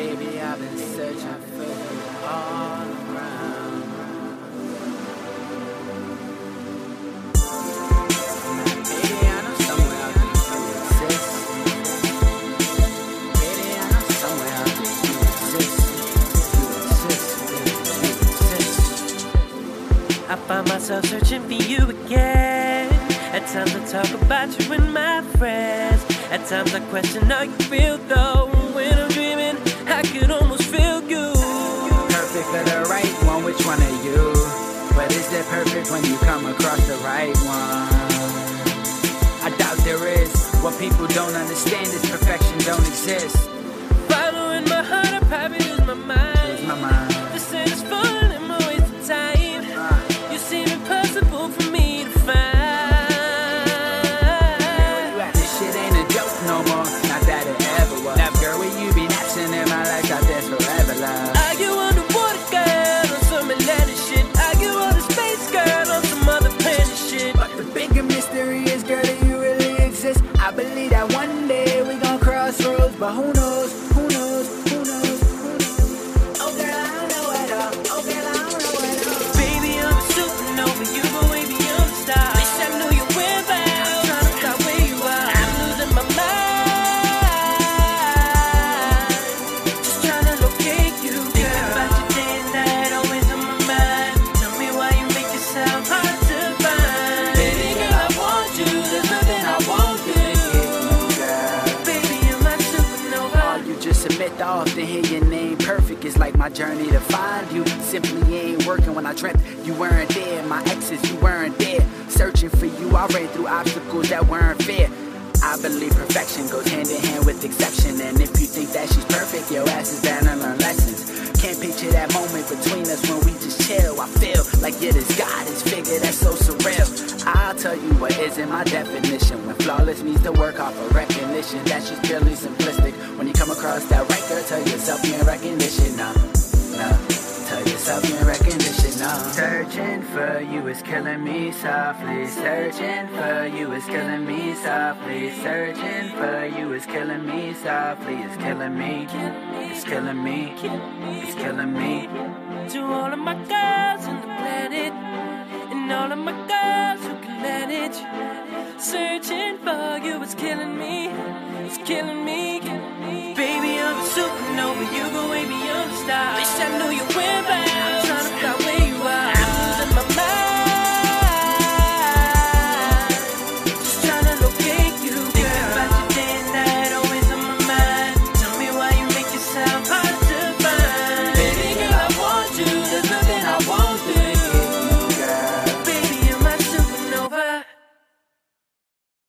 Baby, I've been searching for you all around. Baby, I somewhere you exist. Baby, I somewhere you exist. Exist, exist. I find myself searching for you again. At times I talk about you and my friends. At times I question how you feel though. I could almost feel you. Perfect for the right one, which one are you? But is it perfect when you come across the right one? I doubt there is. What people don't understand is perfection don't exist. Mystery is, girl, that you really exist. I believe that one day we gon' cross roads, but who knows? Often hear your name perfect. It's like my journey to find you. Simply ain't working when I dreamt you weren't there. My exes, you weren't there. Searching for you, I ran through obstacles that weren't fair. I believe perfection goes hand in hand with exception. And if you think that she's perfect, your ass is down to learn lessons. Can't picture that moment between us when we just chill. I feel like you're this goddess figure that's so isn't my definition. When flawless means to work off of recognition, that's just purely simplistic. When you come across that right girl, tell yourself you're in recognition. No, no, tell yourself you're in recognition. No. Searching for you is killing me softly. Searching for you is killing me softly. Searching for you is killing me softly. It's killing me. It's killing me. It's killing me. To all of my girls on the planet, and all of my girls who manage. Searching for you, it's killing me, it's killing me. Baby, I'm a supernova, you go way beyond the stars. Wish I knew you